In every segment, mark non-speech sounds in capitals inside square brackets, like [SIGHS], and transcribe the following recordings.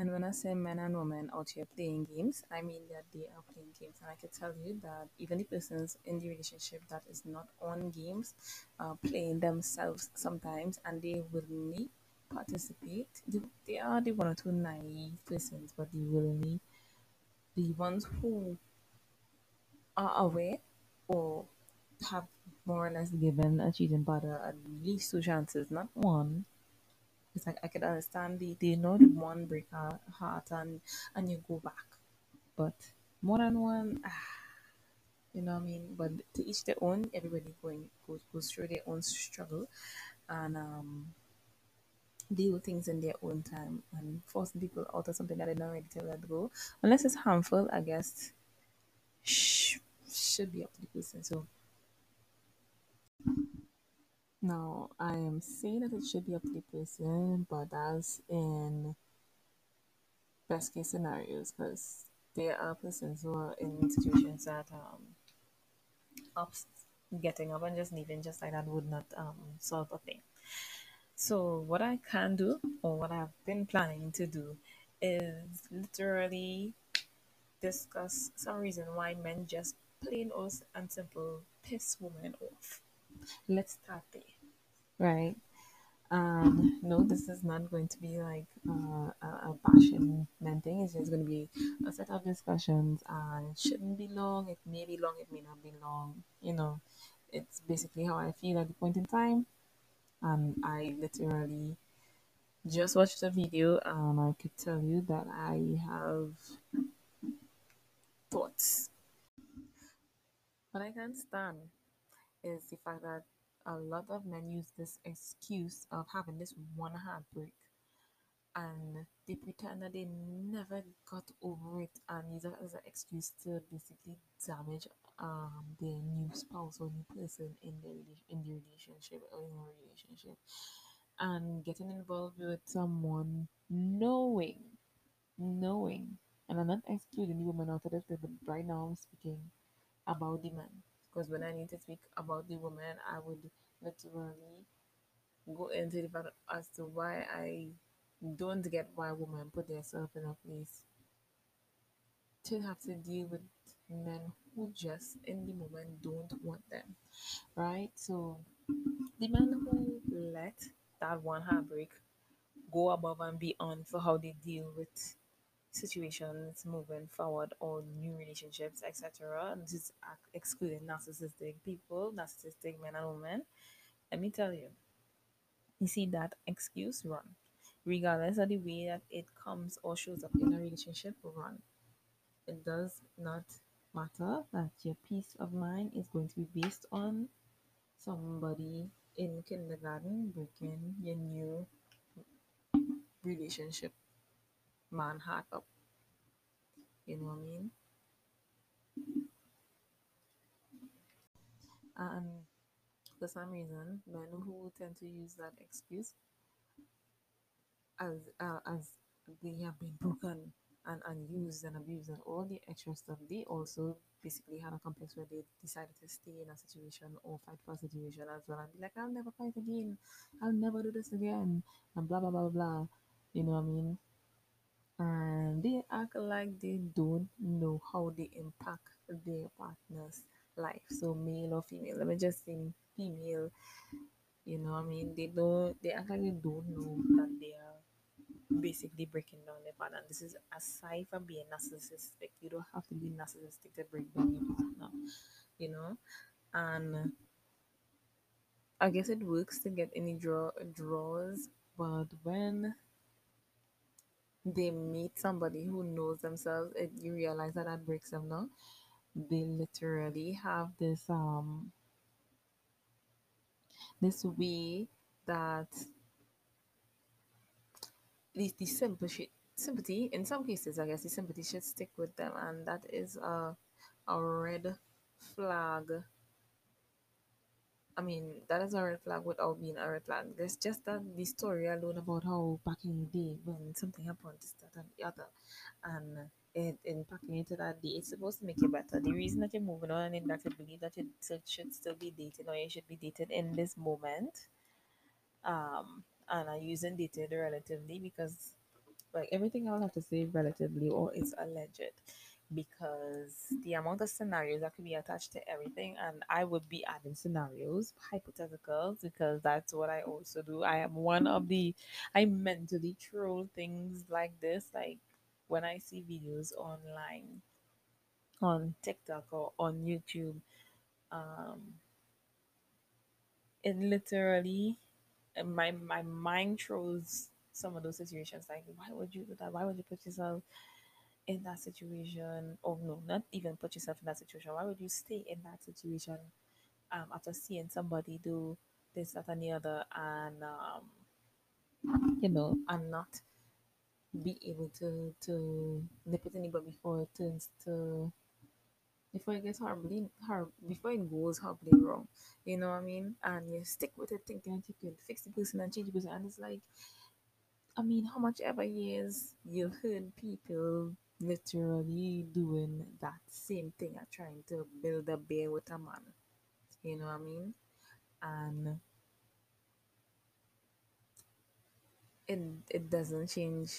And when I say men and women out here playing games, I mean that they are playing games. And I can tell you that even the persons in the relationship that is not on games are playing themselves sometimes and they willingly participate. They, they are the one or two naive persons, but they willingly, the ones who are aware or have more or less given a cheating partner at least two chances, not one. It's like I could understand the they know the one break her heart and and you go back, but more than one, ah, you know what I mean. But to each their own. Everybody going goes goes through their own struggle, and um deal with things in their own time. And forcing people out of something that they're not ready to let go, unless it's harmful, I guess, sh- should be up to the person. So Now, I am saying that it should be up to the person, but that's in best case scenarios because there are persons who are in situations that um, ups getting up and just leaving just like that would not um, solve a thing. So, what I can do, or what I've been planning to do, is literally discuss some reason why men just plain old and simple piss women off. Let's start there. Right. Um, no, this is not going to be like uh, a, passion man thing. It's just going to be a set of discussions, and it shouldn't be long. It may be long. It may not be long. You know, it's basically how I feel at the point in time. And I literally just watched the video, and I could tell you that I have thoughts. What I can't stand is the fact that a lot of men use this excuse of having this one heartbreak. And they pretend that they never got over it and use it as an excuse to basically damage um their new spouse or new person in the in the relationship or in a relationship. And getting involved with someone knowing knowing and I'm not excluding the woman out of this but right now I'm speaking about the man because when I need to speak about the woman I would literally go into the fact as to why I don't get why women put themselves in a place to have to deal with men who just in the moment don't want them, right? So the men who let that one heartbreak go above and beyond for how they deal with situations moving forward or new relationships, etc. And this is excluding narcissistic people, narcissistic men and women. Let me tell you, you see that excuse run, regardless of the way that it comes or shows up in a relationship, run. It does not matter that your peace of mind is going to be based on somebody in kindergarten breaking your new relationship man heart up. You know what I mean? And for some reason, men who tend to use that excuse as uh, as they have been broken and, and used and abused and all the extra stuff, they also basically had a complex where they decided to stay in a situation or fight for a situation as well and be like, I'll never fight again, I'll never do this again, and blah blah blah blah blah. You know what I mean? And they act like they don't know how they impact their partner's life. So male or female. Let me just say female. You know I mean? They don't they act like they don't know that they are basically breaking down their partner. This is aside from being narcissistic. You don't have to be narcissistic to break down your partner, you know? And I guess it works to get any draw draws, but when they meet somebody who knows themselves, it, you realize that that breaks them down. They literally have this um this way that the, the sympathy sympathy in some cases I guess the sympathy should stick with them and that is a a red flag. I mean that is a red flag without being a red flag. There's just that the story alone about how back in the day when something happened, this, that and the other and it impacting you to that day, it's supposed to make you better. The reason that you're moving on and that you believe that you should still be dating or you should be dated in this moment um and I'm using dated relatively because like everything I'll have to say relatively or is alleged because the amount of scenarios that could be attached to everything and I would be adding scenarios, hypotheticals, because that's what I also do. I am one of the I mentally troll things like this, like when I see videos online on TikTok or on YouTube, um, it literally my my mind throws some of those situations like why would you do that? Why would you put yourself in that situation? Or no, not even put yourself in that situation. Why would you stay in that situation um, after seeing somebody do this, that, and the other, and um, you know, and not be able to to nip it anybody before it turns to before it gets horribly hor before it goes horribly wrong. You know what I mean? And you stick with it thinking that you can fix the person and change the person and it's like I mean how much ever years you've heard people literally doing that same thing and trying to build a bear with a man. You know what I mean? And it it doesn't change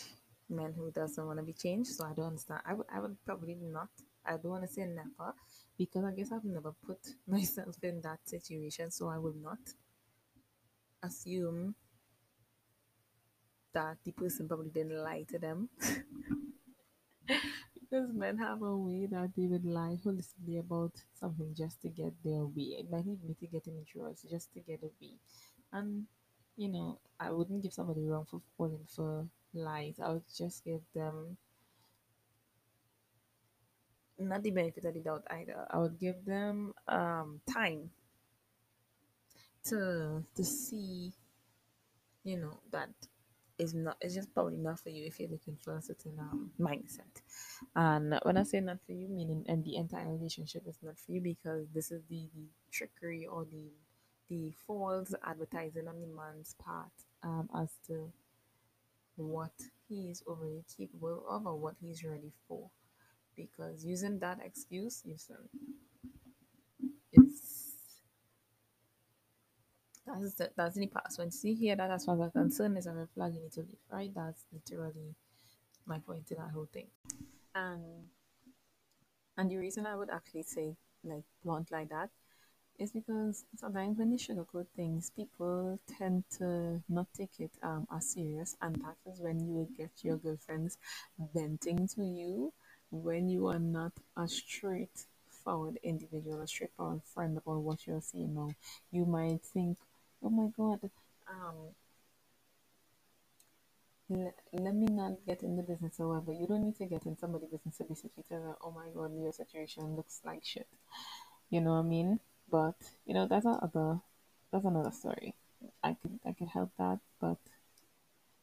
men who doesn't want to be changed. So I don't understand. I would I would probably not. I don't want to say never because I guess I've never put [LAUGHS] myself in that situation. So I would not assume that the person probably didn't lie to them [LAUGHS] [LAUGHS] because men have a way that they would lie holistically about something just to get their way. It might even be to get an insurance just to get a way. And you know, I wouldn't give somebody wrong for falling for lies. I would just give them not the benefit of the doubt either. I would give them um time to to see, you know, that is not it's just probably not for you if you're looking for a certain um mindset. And when I say not for you, meaning and the entire relationship is not for you because this is the, the trickery or the the false advertising on the man's part um as to what he is already capable of or what he's ready for. Because using that excuse, you listen, it's that's the, that's the past. When you see here that as far as I'm concerned is a red flag you need to leave, right? That's literally my point in that whole thing. And and the reason I would actually say like blunt like that is because sometimes when you sugarcoat things, people tend to not take it um as serious, and that is when you will get your girlfriends venting to you when you are not a straightforward individual, a straightforward friend about what you're saying now. You might think, oh my god, um, le- let me not get in the business. However, you don't need to get in somebody's business to basically tell her, oh my god, your situation looks like shit. You know what I mean? But you know that's another that's another story. I could I could help that, but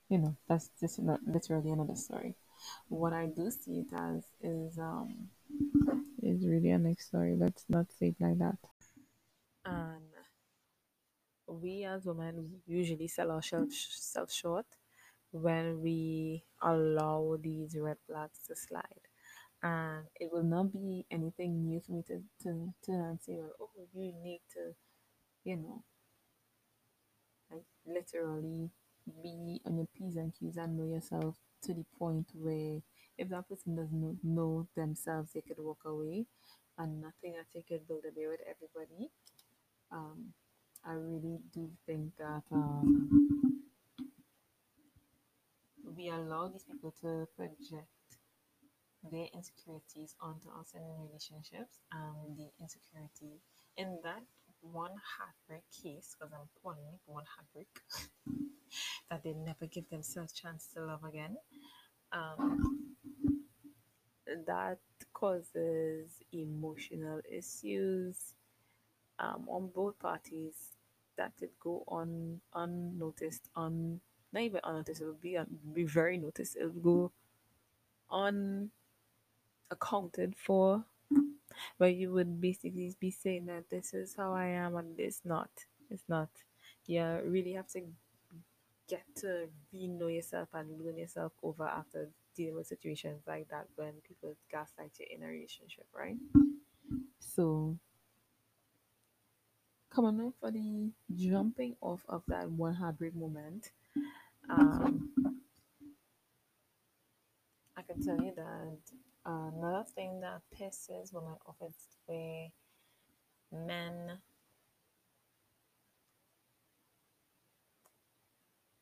you know that's just not literally another story. What I do see it as is um is really a next story. Let's not say it like that. And we as women usually sell ourselves short when we allow these red flags to slide. And it will not be anything new for me to, to, to and say, well, oh, you need to, you know, like literally be on your P's and Q's and know yourself to the point where if that person does not know themselves, they could walk away and nothing I think could build a day with everybody. Um, I really do think that um, we allow these people to project their insecurities onto us in relationships and the insecurity in that one heartbreak case, because I'm it one heartbreak, [LAUGHS] that they never give themselves chance to love again. Um, that causes emotional issues um, on both parties that could go on unnoticed, on not even unnoticed, it will be, un- be very noticed. It will go unaccounted for, but you would basically be saying that this is how I am and it's not. It's not. You really have to get to really know yourself and learn yourself over after dealing with situations like that when people gaslight you in a relationship, right? So on now for the jumping off of that one heartbreak moment. Um, I can tell you that another thing that pisses women off is where men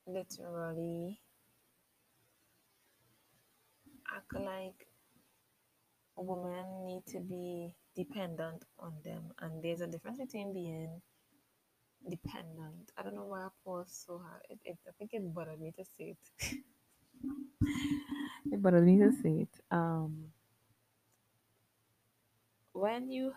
literally act like women need to be dependent on them. And there's a difference between being dependent. I don't know why i paused so hard. It, it, i think it bothered me to say it. [LAUGHS] It bothered me to say it. Um when you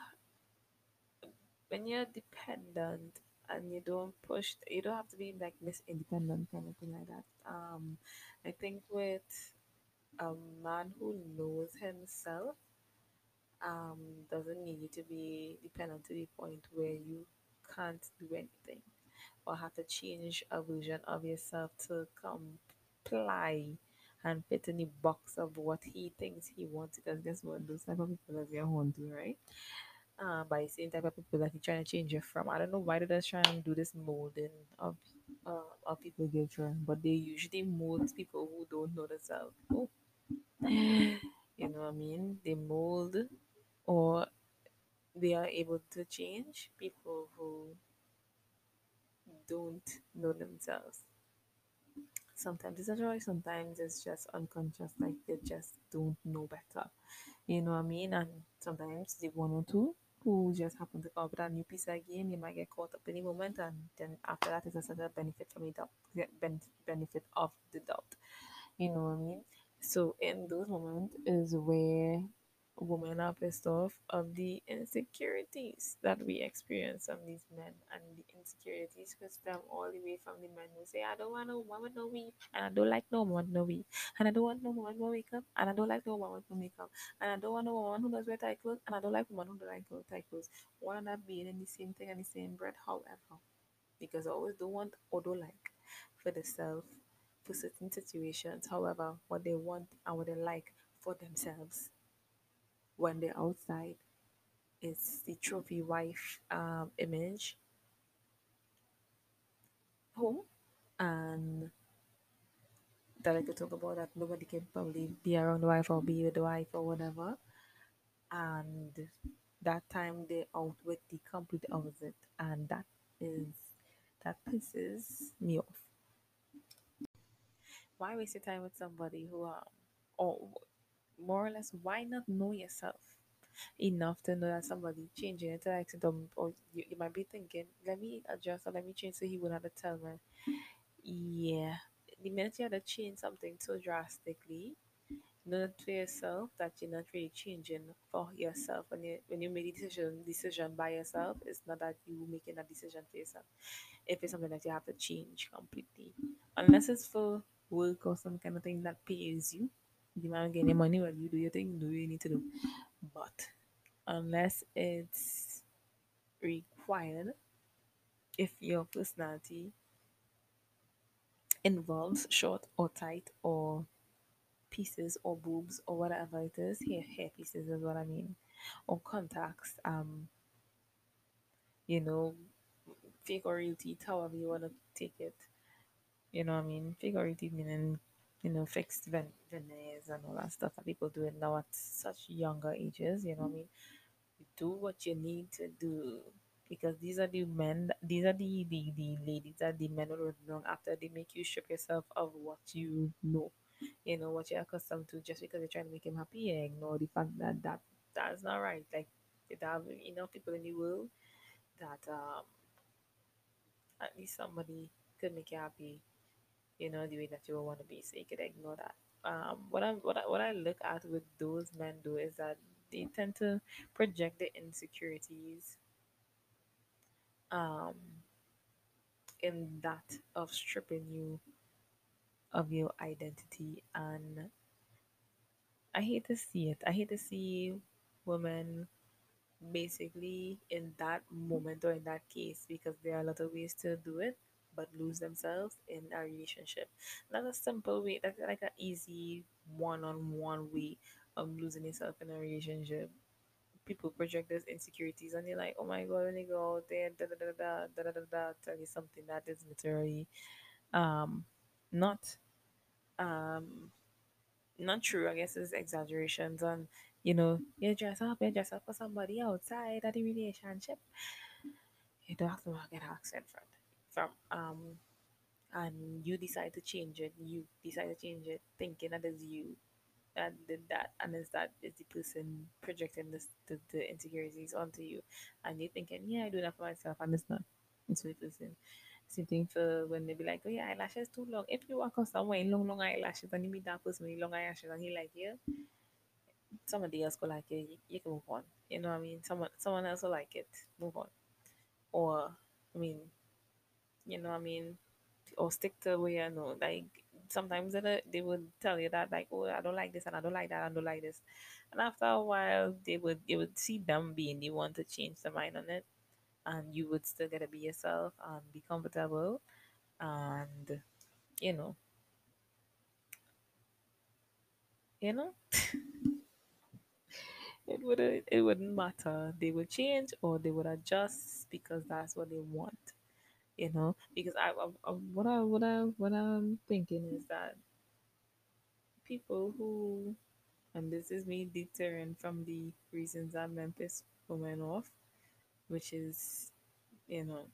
when you're dependent and you don't push you don't have to be like miss independent kind of thing like that. Um i think with a man who knows himself um doesn't need you to be dependent to the point where you can't do anything or have to change a version of yourself to comply and fit in the box of what he thinks he wants because guess what those type of people you're on to right uh, by the same type of people that he's trying to change you from. I don't know why they just try and do this molding of uh, of people from, but they usually mold people who don't know themselves. Oh, [SIGHS] you know what I mean? They mold or they are able to change people who don't know themselves. Sometimes it's a choice, sometimes it's just unconscious, like they just don't know better. You know what I mean? And sometimes the one or two who just happen to with a new piece game, you might get caught up the moment, and then after that, it's a of benefit from the doubt, ben- benefit of the doubt. You know what I mean? So in those moments is where women are pissed off of the insecurities that we experience from these men and the insecurities could stem all the way from the men who say, I don't want no woman no weave and I don't like no woman no weave and I don't want no woman with makeup and I don't like no woman no makeup and I don't want no woman who does wear tight clothes and I don't like woman who don't like wear tight clothes. One and that being in the same thing and the same bread, however, because I always don't want or don't like for the self for certain situations. However, what they want and what they like for themselves when they're outside is the trophy wife um, image home and that I could talk about that nobody can probably be around the wife or be with the wife or whatever. And that time they're out with the complete opposite. And that is that pisses me off. Why waste your time with somebody who um or more or less why not know yourself enough to know that somebody changing it like or you, you might be thinking, let me adjust or let me change so he have to tell me. Yeah. The minute you have to change something so drastically, know to yourself that you're not really changing for yourself when you when you make the decision decision by yourself, it's not that you making a decision for yourself. If it's something that you have to change completely. Unless it's for work or some kind of thing that pays you. You might get your money well you do your thing, do what you need to do. But unless it's required, if your personality involves short or tight or pieces or boobs or whatever it is, hair hair pieces is what I mean, or contacts, um, you know, fake or real teeth, however you wanna take it. You know what I mean? Fake or real teeth meaning you know, fixed ven- veneers and all that stuff that people do it now at such younger ages. You know what I mean? do what you need to do because these are the men these are the the, the ladies that the men will long after they make you strip yourself of what you know you know what you're accustomed to just because you're trying to make him happy yeah, ignore the fact that that that's not right like there are enough people in the world that um at least somebody could make you happy you know the way that you want to be so you could ignore that. Um what i what I, what I look at with those men do is that they tend to project the insecurities um in that of stripping you of your identity. And i hate to see it. I hate to see women basically in that moment or in that case because there are a lot of ways to do it but lose themselves in a relationship not a simple way that's like an easy one-on-one way of losing yourself in a relationship people project those insecurities and you're like oh my god when you go out there da da da da da da da da tell you something that is literally um not um not true. I guess it's exaggerations and you know, you dress up, you dress up for somebody outside of the relationship. You don't have to get accent from from um and you decide to change it. You decide to change it, thinking that is you that did that, and is that is the person projecting this the, the insecurities onto you, and you're thinking, yeah, I do that for myself, and it's not. It's the person. Same thing for when they be like, oh yeah, eyelashes too long. If you walk on somewhere in long, long eyelashes and you meet that person with long eyelashes and he like yeah somebody else go like it, you, you can move on. You know what I mean? Someone someone else will like it. Move on. Or I mean, you know I mean? Or stick to where you know. Like sometimes they, they would tell you that like, oh, I don't like this and I don't like that, and I don't like this. And after a while they would you would see them being the one to change their mind on it and you would still get to be yourself and be comfortable and you know, you know, [LAUGHS] it would it wouldn't matter. They would change or they would adjust because that's what they want. You know, because I, I, I what I what I what I'm thinking is that people who and this is me deterring from the reasons that men piss women off, which is you know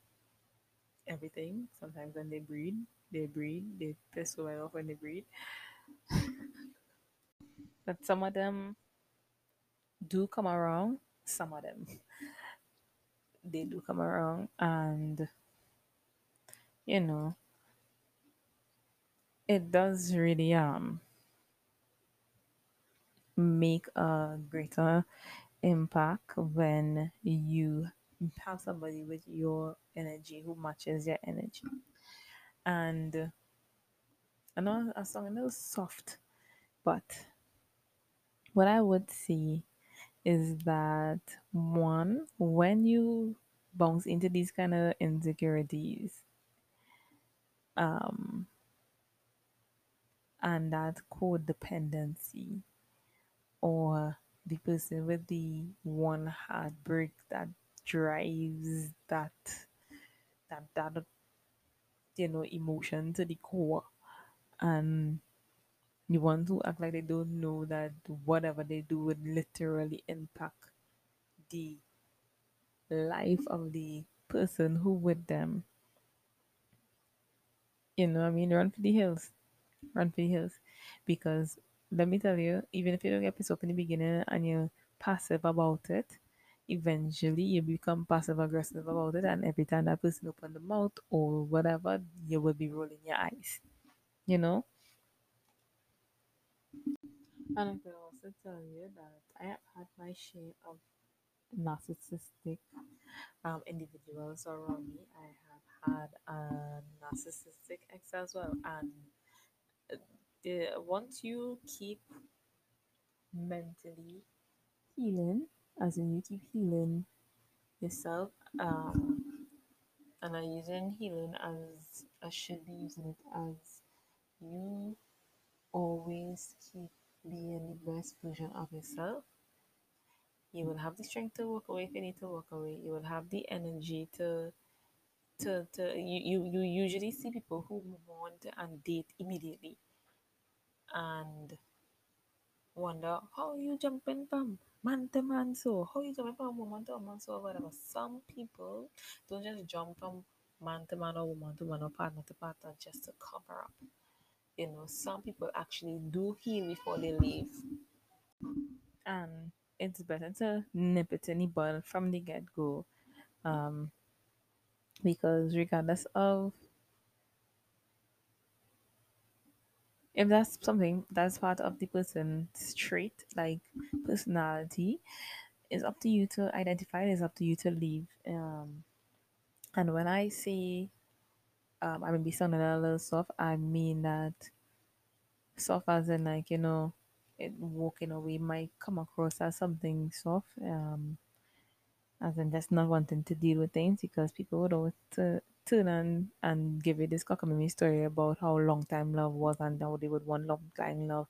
everything. Sometimes when they breed, they breed, they piss women off when they breed. [LAUGHS] But some of them do come around. Some of them they do come around, and you know it does really um make a greater impact when you have somebody with your energy who matches your energy. And I know a song a little soft, but what I would see is that one, when you bounce into these kind of insecurities, um, and that codependency, or the person with the one heartbreak that drives that that that you know emotion to the core. And you want to act like they don't know that whatever they do would literally impact the life of the person who with them you know i mean run for the hills run for the hills. Because let me tell you even if you don't get pissed off in the beginning and you're passive about it eventually you become passive aggressive about it and every time that person open the mouth or whatever you will be rolling your eyes you know? And i could also tell you that i have had my share of narcissistic um, individuals around me. I had a narcissistic ex as well and the, once you keep mentally healing as in you keep healing yourself um and I'm using healing as I should be using it as you always keep being the best version of yourself. You will have the strength to walk away if you need to walk away. You will have the energy to to, to you, you you usually see people who move on and date immediately and wonder how you jumping from man to man so how you jumping from woman to woman so whatever. Some people don't just jump from man to man or woman to man or partner to partner just to cover up. You know, some people actually do heal before they leave. And it's better to nip it in the bud from the get go. Um because regardless of if that's something that's part of the person's trait, like personality, it's up to you to identify it's up to you to leave. Um and when I say um I may be sounding a little soft, I mean that soft as in like, you know, it walking away might come across as something soft. Um as in just not wanting to deal with things because people would always turn and, and give you this cockamamie story about how long time love was and how they would want long time love.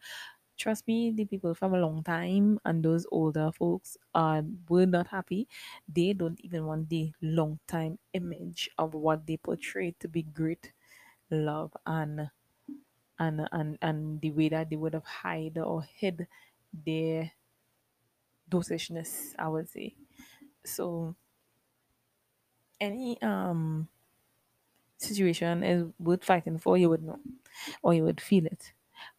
Trust me, the people from a long time and those older folks are were not happy. They don't even want the long time image of what they portray to be great love and and and and the way that they would have hide or hid their dotishness, I would say. So any um situation is worth fighting for, you would know or you would feel it.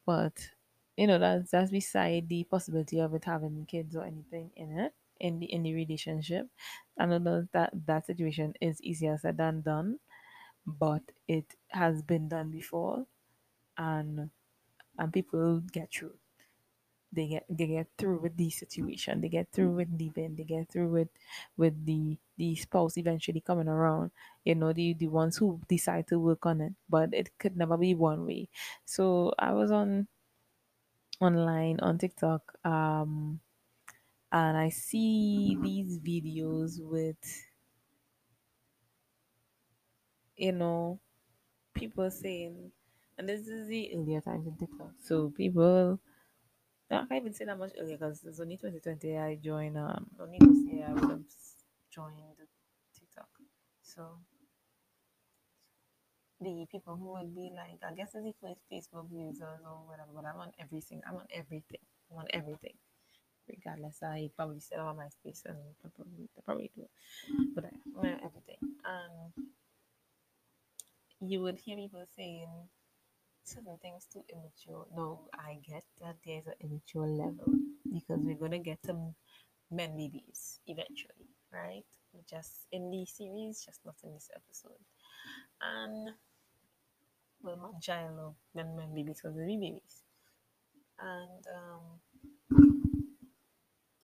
But you know, that's that's beside the possibility of it having kids or anything in it in the in the relationship. I know that that, that situation is easier said than done, but it has been done before and and people get through they get they get through with the situation they get through with the leaving they get through with with the the spouse eventually coming around you know the the ones who decide to work on it but it could never be one way. So i was on online on tiktok um and i see these videos with you know people saying and this is the earlier times in tiktok so people I can't even say that much earlier because it's only 2020 I joined. Um, only this year I would have joined TikTok. So the people who would be like, I guess it's the Facebook users or whatever, but I'm on everything. I'm on everything. I'm on everything. Regardless, I probably still on MySpace and probably, probably do. But I, I'm on everything. And you would hear people saying certain things too immature. No, I get that there's an immature level because we're gonna get some men babies eventually, right? Just in the series, just not in this episode. And well, man child of men babies because they be babies. And um